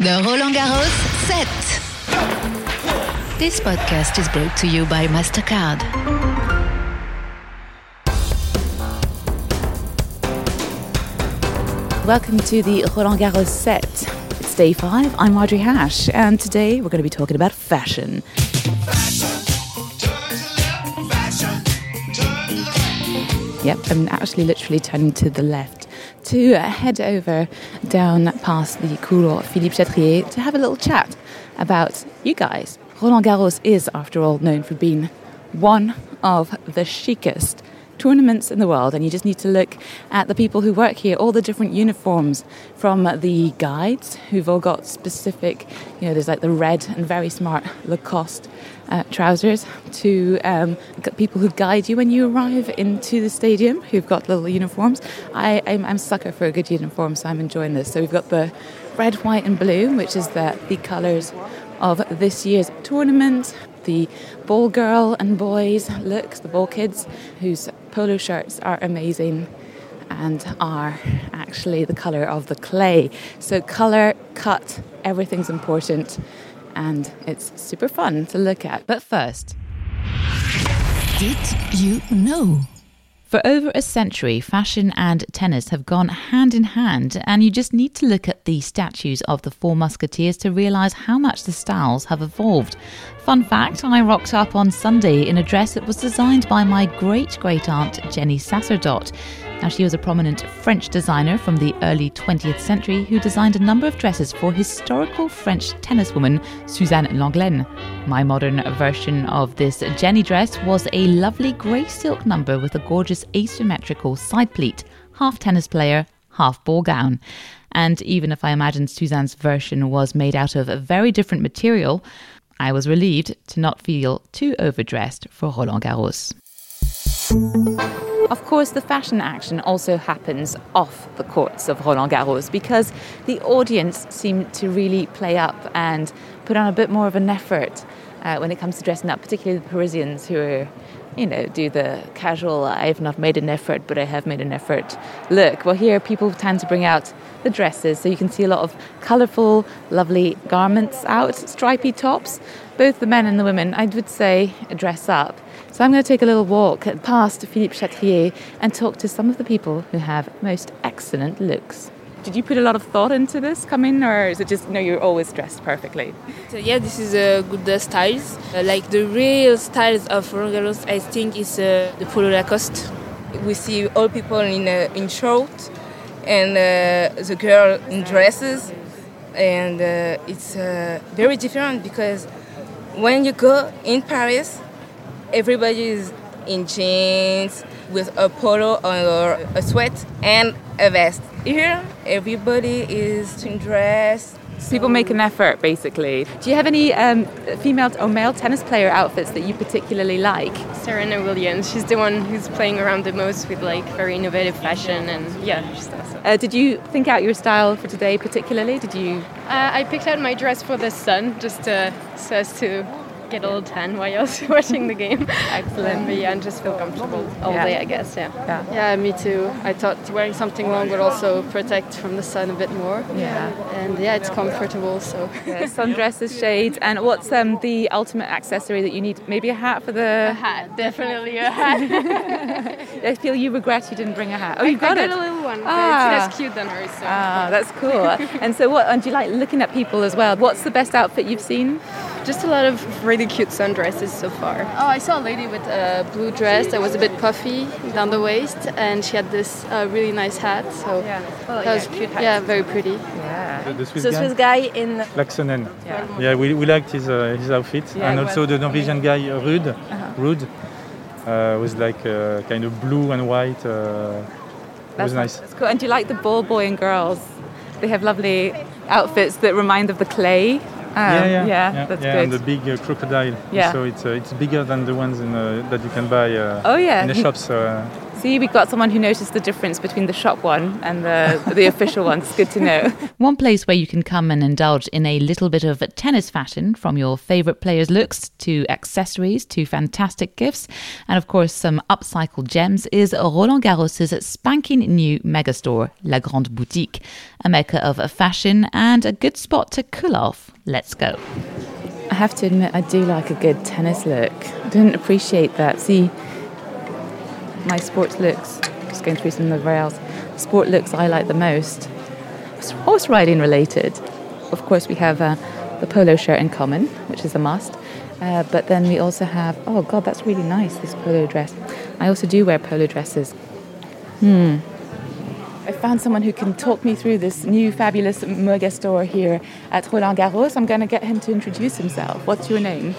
The Roland Garros set. This podcast is brought to you by MasterCard. Welcome to the Roland Garros set. It's day five. I'm Audrey Hash, and today we're going to be talking about fashion. Yep, I'm actually literally turning to the left to head over down past the Court Philippe Chatrier to have a little chat about you guys. Roland Garros is, after all, known for being one of the chicest tournaments in the world, and you just need to look at the people who work here, all the different uniforms from the guides who've all got specific, you know, there's like the red and very smart Lacoste uh, trousers to um, people who guide you when you arrive into the stadium who've got little uniforms. I, I'm, I'm sucker for a good uniform, so I'm enjoying this. So we've got the red, white, and blue, which is the, the colours of this year's tournament. The ball girl and boys looks, the ball kids, whose polo shirts are amazing and are actually the colour of the clay. So, colour, cut, everything's important and it's super fun to look at. But first, Did you know? For over a century, fashion and tennis have gone hand in hand, and you just need to look at the statues of the Four Musketeers to realise how much the styles have evolved. Fun fact I rocked up on Sunday in a dress that was designed by my great great aunt Jenny Sacerdote. Now, she was a prominent French designer from the early 20th century who designed a number of dresses for historical French tenniswoman Suzanne Lenglen. My modern version of this Jenny dress was a lovely grey silk number with a gorgeous asymmetrical side pleat, half tennis player, half ball gown. And even if I imagined Suzanne's version was made out of a very different material, I was relieved to not feel too overdressed for Roland Garros. Of course, the fashion action also happens off the courts of Roland Garros because the audience seem to really play up and put on a bit more of an effort uh, when it comes to dressing up, particularly the Parisians who are, you know, do the casual, I've not made an effort, but I have made an effort look. Well, here people tend to bring out the dresses, so you can see a lot of colourful, lovely garments out, stripy tops. Both the men and the women, I would say, dress up. So I'm going to take a little walk past Philippe Chatrier and talk to some of the people who have most excellent looks. Did you put a lot of thought into this coming, or is it just no? You're always dressed perfectly. So yeah, this is a good uh, styles. Uh, like the real styles of Roland Garros, I think is uh, the Polo Lacoste. We see all people in uh, in short, and uh, the girl in dresses, and uh, it's uh, very different because when you go in Paris, everybody is in jeans with a polo or a sweat and a vest. Here, everybody is in dress. People make an effort, basically. Do you have any um, female or male tennis player outfits that you particularly like? Serena Williams. She's the one who's playing around the most with like very innovative fashion and yeah, she's awesome. Uh, did you think out your style for today particularly? Did you? Uh, I picked out my dress for the sun just uh, so as to get a little tan while I was watching the game. Excellent. But yeah, and just feel comfortable all Yeah. day, I guess. Yeah. Yeah. Yeah, me too. I thought wearing something long would also protect from the sun a bit more. Yeah. And yeah, it's comfortable, so. Yeah, sundresses, shades, and what's um, the ultimate accessory that you need? Maybe a hat for the. hat, definitely a hat. I feel you regret you didn't bring a hat. Oh, you got I it. Got one. Ah. It's less cute than hers. So. Ah, that's cool. and so, what? And do you like looking at people as well? What's the best outfit you've seen? Just a lot of really cute sundresses so far. Oh, I saw a lady with a blue dress that was a bit puffy down the waist, and she had this uh, really nice hat. So yeah, that was cute yeah, very pretty. Yeah. The, the Swiss The guy, Swiss guy in Laaksonen. Yeah. Yeah, we, we liked his uh, his outfit, Yeah, and also the Norwegian guy uh, Ruud, Ruud, uh, was like uh, kind of blue and white. Uh, it was nice. That's cool. And do you like the ball boy and girls? They have lovely outfits that remind of the clay. Um, yeah, yeah, yeah, that's yeah, good. and the big uh, crocodile. Yeah. So it's uh, it's bigger than the ones in, uh, that you can buy uh, oh yeah, in the shops. See, we've got someone who noticed the difference between the shop one and the, the official one. It's good to know. One place where you can come and indulge in a little bit of tennis fashion from your favourite players' looks to accessories to fantastic gifts and, of course, some upcycled gems is Roland Garros' spanking new megastore, La Grande Boutique, a mecca of fashion and a good spot to cool off. Let's go. I have to admit, I do like a good tennis look. I didn't appreciate that. See, my sports looks, just going through some of the rails, sport looks I like the most. Horse riding related. Of course, we have uh, the polo shirt in common, which is a must. Uh, but then we also have, oh God, that's really nice, this polo dress. I also do wear polo dresses. Hmm. I found someone who can talk me through this new fabulous mega store here at Roland Garros. I'm going to get him to introduce himself. What's your name?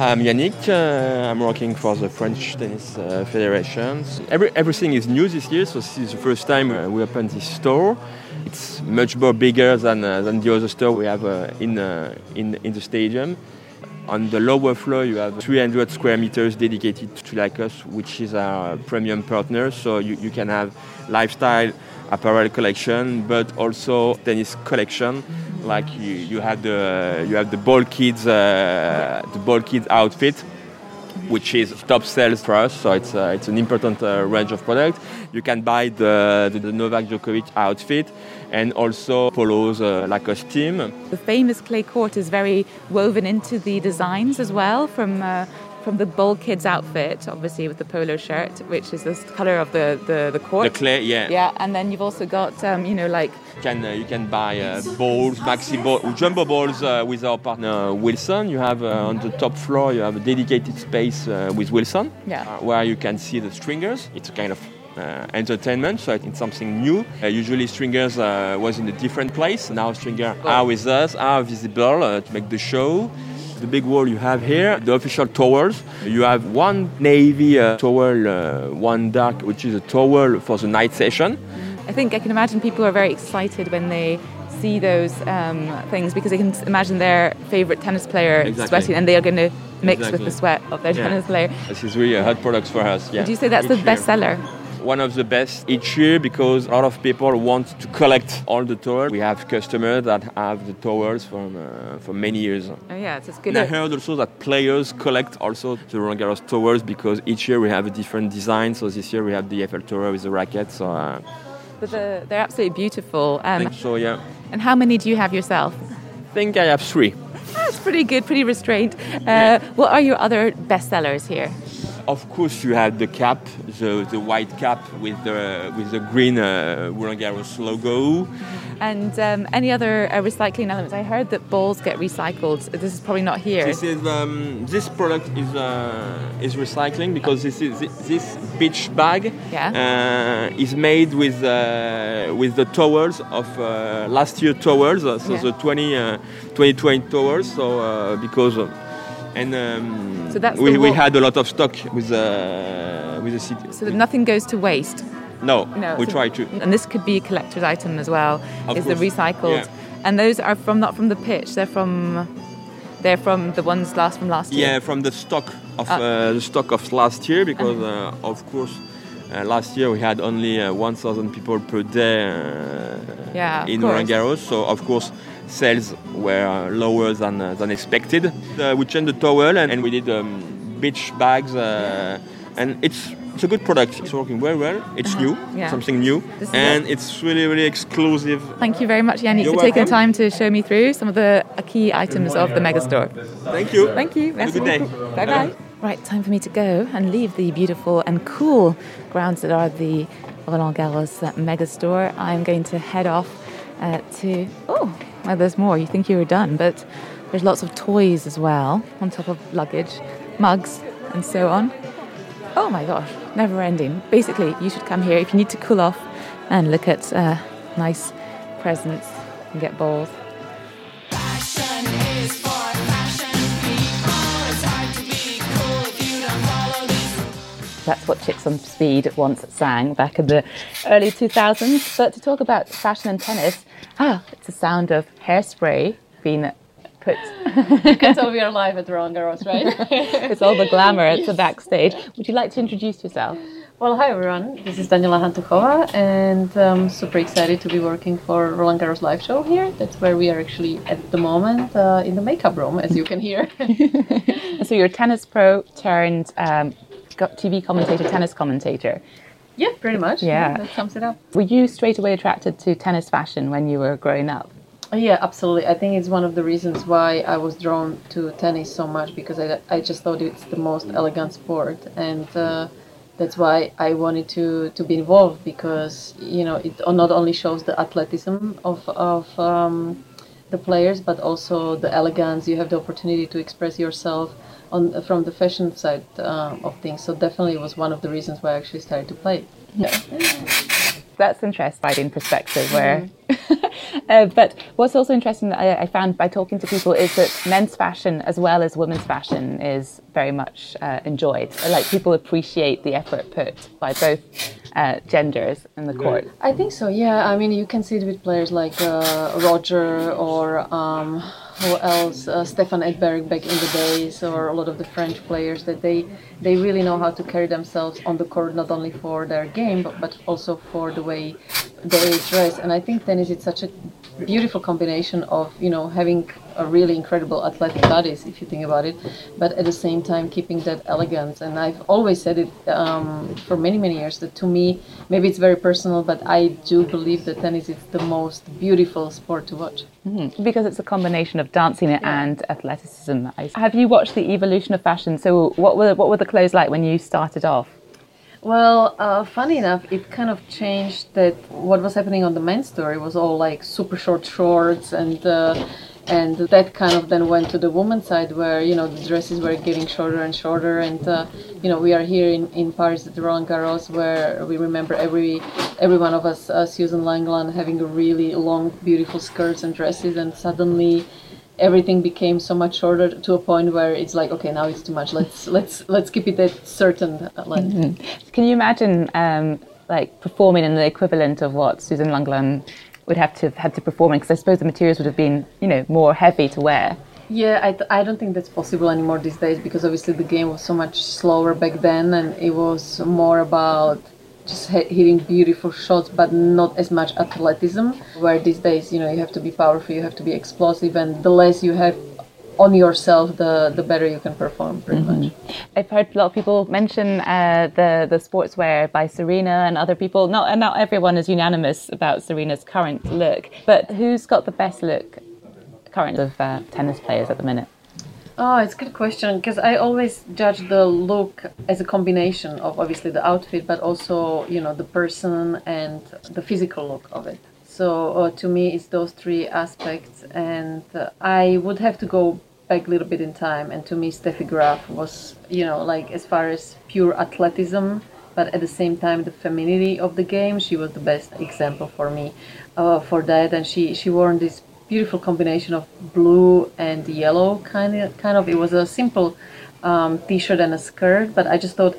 I'm Yannick. Uh, I'm working for the French Tennis uh, Federation. Every, everything is new this year, so this is the first time uh, we opened this store. It's much more bigger than, uh, than the other store we have uh, in, uh, in, in the stadium. On the lower floor, you have 300 square meters dedicated to Lacoste, which is our premium partner. So you, you can have lifestyle apparel collection, but also tennis collection. Like you, you have the you have the ball kids uh, the ball kids outfit, which is top sales for us. So it's uh, it's an important uh, range of products. You can buy the, the, the Novak Djokovic outfit and also follows uh, Lacoste team. The famous clay court is very woven into the designs as well from. Uh, from the ball kids outfit, obviously with the polo shirt, which is the color of the, the, the court. The clay, yeah. Yeah, and then you've also got, um, you know, like you can uh, you can buy uh, balls, maxi ball, jumbo balls uh, with our partner Wilson. You have uh, on the top floor you have a dedicated space uh, with Wilson, Yeah. uh, where you can see the stringers. It's a kind of uh, entertainment, so it's something new. Uh, usually stringers uh, was in a different place. Now stringers are with us, are visible uh, to make the show. The big wall you have here, the official towels. You have one navy uh, towel, uh, one dark, which is a towel for the night session. I think I can imagine people are very excited when they see those um, things because they can imagine their favorite tennis player Exactly. sweating and they are going to mix with the sweat of their Yeah. tennis player. This is really a hot product for us. Yeah. Would you say that's Each the year. best seller? One of the best each year because a lot of people want to collect all the towels. We have customers that have the towels from uh, for many years. Oh yeah, it's, good. And I heard also that players collect also the Roland Garros towels because each year we have a different design. So this year we have the Eiffel Tower with the racket. So, uh, But the, they're absolutely beautiful. I Um, so yeah. and how many do you have yourself? I think I have three. That's pretty good, pretty restrained. Uh, what are your other best sellers here? Of course, you have the cap, the, the white cap with the with the green uh, Roland Garros logo. And um, any other uh, recycling elements? I heard that balls get recycled. This is probably not here. This is um, this product is uh, is recycling because this is this beach bag Yeah. uh, is made with uh, with the towels of uh, last year towels, uh, so Yeah. the 20, uh, 2020 towels. So uh, because uh, and um, So that's we, we had a lot of stock with uh, with the city. So that nothing goes to waste. no, No, we so- try to. And this could be a collector's item as well. Of is the recycled? yeah. And those are from not from the pitch. They're from they're from the ones last from last year. Yeah, from the stock of Ah. uh, the stock of last year, because uh, of course uh, last year we had only uh, 1,000 people per day uh, Yeah, in course. Roland Garros, so of course sales were uh, lower than uh, than expected. Uh, we changed the towel and, and we did um, beach bags, uh, and it's. It's a good product. It's working very well. It's new, Uh-huh. Yeah. something new, and it's really, really exclusive. Thank you very much, Yannick, You're for taking the time to show me through some of the uh, key items of the megastore. Thank you. Thank you. Have a good day. Bye bye. Right, time for me to go and leave the beautiful and cool grounds that are the Roland Garros megastore. I'm going to head off uh, to. Oh, well, there's more. You think you were done, but there's lots of toys as well on top of luggage, mugs, and so on. Oh my gosh, never ending. Basically, you should come here if you need to cool off and look at uh, nice presents and get balls. That's what Chicks on Speed once sang back in the early 2000s. But to talk about fashion and tennis, ah, it's the sound of hairspray being put. You can tell we are live at Roland Garros, right? it's all the glamour. It's the backstage. Would you like to introduce yourself? Well, hi everyone. This is Daniela Hantuchova, and I'm super excited to be working for Roland Garros live show here. That's where we are actually at the moment uh, in the makeup room, as you can hear. so you're a tennis pro turned um, TV commentator, tennis commentator. Yeah, pretty much. Yeah. that sums it up. Were you straight away attracted to tennis fashion when you were growing up? Oh, Yeah, absolutely. I think it's one of the reasons why I was drawn to tennis so much because I, I just thought it's the most elegant sport, and uh, that's why I wanted to, to be involved because you know it not only shows the athleticism of of um, the players, but also the elegance. You have the opportunity to express yourself on from the fashion side uh, of things. So definitely, it was one of the reasons why I actually started to play. Yeah. That's interesting perspective where. uh, but what's also interesting that I, I, found by talking to people is that men's fashion as well as women's fashion is very much uh, enjoyed. Like people appreciate the effort put by both uh, genders in the court. I think so. Yeah. I mean, you can see it with players like uh, Roger or. Um, who else? Uh, Stefan Edberg back in the days, or a lot of the French players that they they really know how to carry themselves on the court, not only for their game, but, but also for the way they dress. And I think tennis is such a beautiful combination of you know having really incredible athletic bodies if you think about it but at the same time keeping that elegance and i've always said it um, for many many years that to me maybe it's very personal but i do believe that tennis is the most beautiful sport to watch mm-hmm. because it's a combination of dancing yeah. and athleticism have you watched the evolution of fashion so what were what were the clothes like when you started off well, uh, funny enough, it kind of changed that what was happening on the men's story was all like super short shorts and uh, and that kind of then went to the women's side where you know the dresses were getting shorter and shorter and uh, you know we are here in, in Paris at Roland Garros where we remember every every one of us uh, Suzanne Lenglen having a really long beautiful skirts and dresses and suddenly everything became so much shorter to a point where it's like okay now it's too much let's let's let's keep it at certain length mm-hmm. can you imagine um, like performing in the equivalent of what Suzanne Lenglen would have to have had to perform in because i suppose the materials would have been you know more heavy to wear yeah, I, th- I don't think that's possible anymore these days because obviously the game was so much slower back then and it was more about just hitting beautiful shots, but not as much athleticism. Where these days, you know, you have to be powerful, you have to be explosive, and the less you have on yourself, the the better you can perform. Pretty mm-hmm. much. I've heard a lot of people mention uh, the the sportswear by Serena and other people. Not and not everyone is unanimous about Serena's current look, but who's got the best look current of uh, tennis players at the minute? Oh, it's a good question because I always judge the look as a combination of obviously the outfit, but also you know the person and the physical look of it. So uh, to me, it's those three aspects, and uh, I would have to go back a little bit in time. And to me, Steffi Graf was you know like as far as pure athleticism, but at the same time the femininity of the game, she was the best example for me uh, for that. And she she wore this beautiful combination of blue and yellow kind of kind of it was a simple um, t-shirt and a skirt but i just thought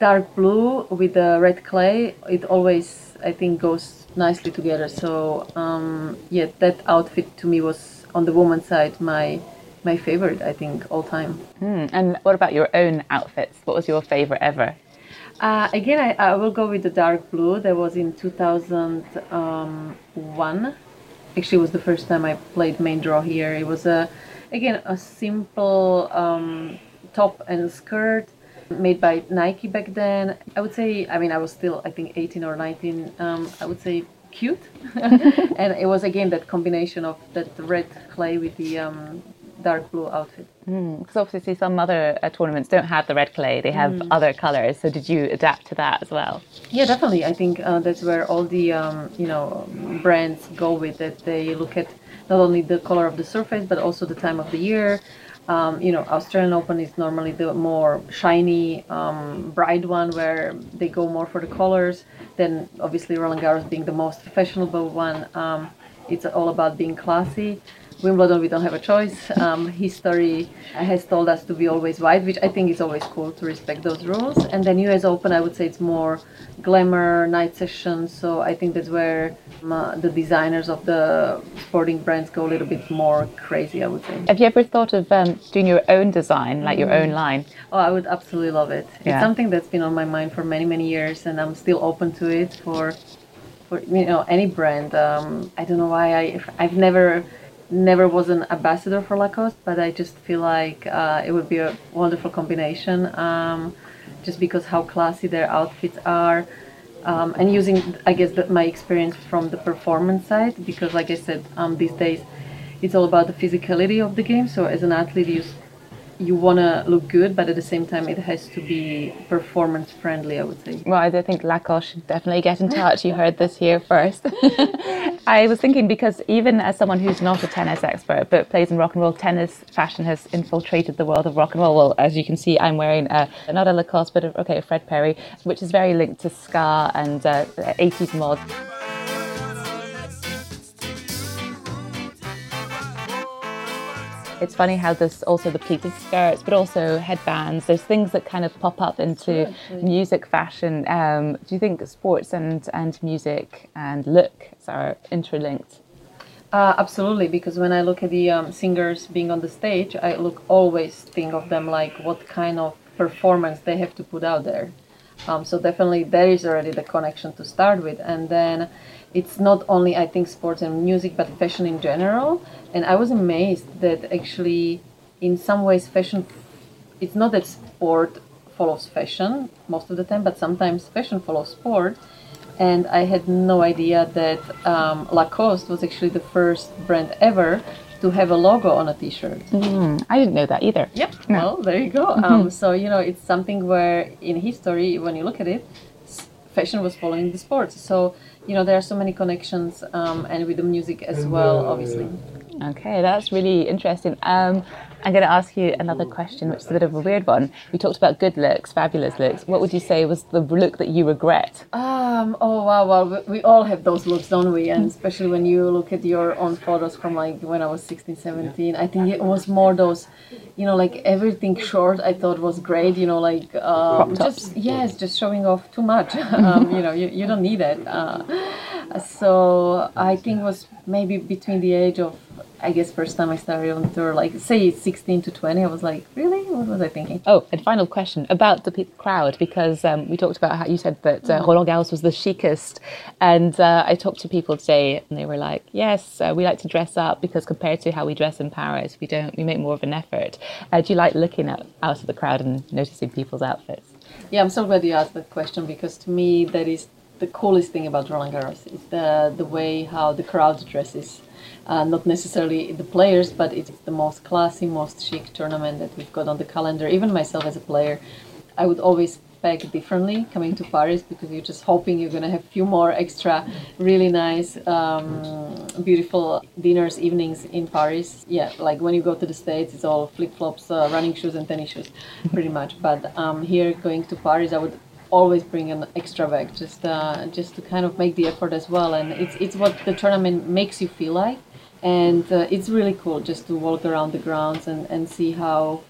dark blue with the red clay it always i think goes nicely together so um, yeah that outfit to me was on the woman's side my my favorite i think all time mm, and what about your own outfits what was your favorite ever uh, again I, I, will go with the dark blue that was in 2001 actually it was the first time I played main draw here. It was a again a simple um, top and skirt made by Nike back then. I would say I mean I was still I think 18 or 19. Um, I would say cute, and it was again that combination of that red clay with the um, dark blue outfit. Because mm, obviously some other uh, tournaments don't have the red clay; they have mm. other colors. So did you adapt to that as well? Yeah, definitely. I think uh, that's where all the um, you know brands go with it. They look at not only the color of the surface but also the time of the year. Um, you know, Australian Open is normally the more shiny, um, bright one where they go more for the colors. Then obviously Roland Garros being the most fashionable one, um, it's all about being classy. Wimbledon, we don't have a choice. Um, history has told us to be always white, which I think is always cool to respect those rules. And then US Open, I would say it's more glamour, night sessions. So I think that's where um, uh, the designers of the sporting brands go a little bit more crazy, I would say. Have you ever thought of um, doing your own design, like your own line? Oh, I would absolutely love it. Yeah. It's something that's been on my mind for many, many years, and I'm still open to it for, for you know, any brand. Um, I don't know why I, I've never, never was an ambassador for Lacoste, but I just feel like uh, it would be a wonderful combination. Um, just because how classy their outfits are. Um, and using, I guess, the, my experience from the performance side, because, like I said, um, these days it's all about the physicality of the game. So, as an athlete, you you want to look good, but at the same time, it has to be performance friendly. I would say. Well, I think Lacoste should definitely get in touch. You heard this here first. I was thinking because even as someone who's not a tennis expert but plays in rock and roll, tennis fashion has infiltrated the world of rock and roll. Well, as you can see, I'm wearing uh, not a Lacoste, but a, okay, a Fred Perry, which is very linked to ska and uh, 80s mod. It's funny how there's also the pleated skirts, but also headbands. There's things that kind of pop up into music fashion. Um, do you think sports and, and music and looks are interlinked? Uh, absolutely, because when I look at the um, singers being on the stage, I look always think of them like what kind of performance they have to put out there. Um, so definitely there is already the connection to start with, and then it's not only I think sports and music, but fashion in general. And I was amazed that actually, in some ways, fashion. It's not that sport follows fashion most of the time, but sometimes fashion follows sport. And I had no idea that um, Lacoste was actually the first brand ever to have a logo on a T-shirt. Mm, I didn't know that either. Yep. Well, there you go. Um, so you know, it's something where in history, when you look at it, fashion was following the sports. So you know, there are so many connections, um, and with the music as well, obviously. Okay, that's really interesting. Um, I'm going to ask you another question, which is a bit of a weird one. We talked about good looks, fabulous looks. What would you say was the look that you regret? Um, oh wow, well, we, we all have those looks, don't we? And especially when you look at your own photos from like when I was 16, 17, I think it was more those, you know, like everything short. I thought was great. You know, like um, just yes, just showing off too much. um, you know, you, you don't need it. Uh, so I think it was maybe between the age of I guess first time I started on tour, like say 16 to 20, I was like, really? What was I thinking? Oh, and final question about the crowd because um, we talked about how you said that uh, Roland Garros was the chicest, and uh, I talked to people today and they were like, yes, uh, we like to dress up because compared to how we dress in Paris, we don't. We make more of an effort. Uh, do you like looking at, out of the crowd and noticing people's outfits? Yeah, I'm so glad you asked that question because to me that is the coolest thing about Roland Garros. is the the way how the crowd dresses. Uh, not necessarily the players, but it's the most classy, most chic tournament that we've got on the calendar. Even myself as a player, I would always pack differently coming to Paris because you're just hoping you're gonna have a few more extra, really nice, um, beautiful dinners, evenings in Paris. Yeah, like when you go to the States, it's all flip flops, uh, running shoes, and tennis shoes, pretty much. But um, here, going to Paris, I would always bring an extra bag just uh, just to kind of make the effort as well. And it's it's what the tournament makes you feel like. And uh, it's really cool just to walk around the grounds and, and see how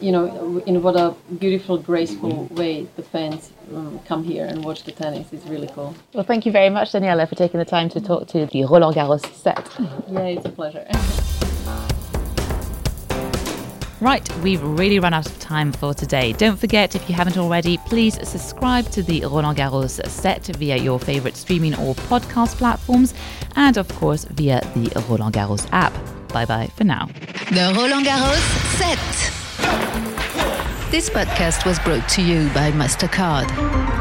you know in what a beautiful graceful way the fans um, come here and watch the tennis. It's really cool. Well, thank you very much, Daniela, for taking the time to talk to the Roland Garros set. yeah it's a pleasure Right, we've really run out of time for today. Don't forget, if you haven't already, please subscribe to the Roland Garros set via your favorite streaming or podcast platforms, and of course via the Roland Garros app. Bye bye for now. The Roland Garros set. This podcast was brought to you by MasterCard.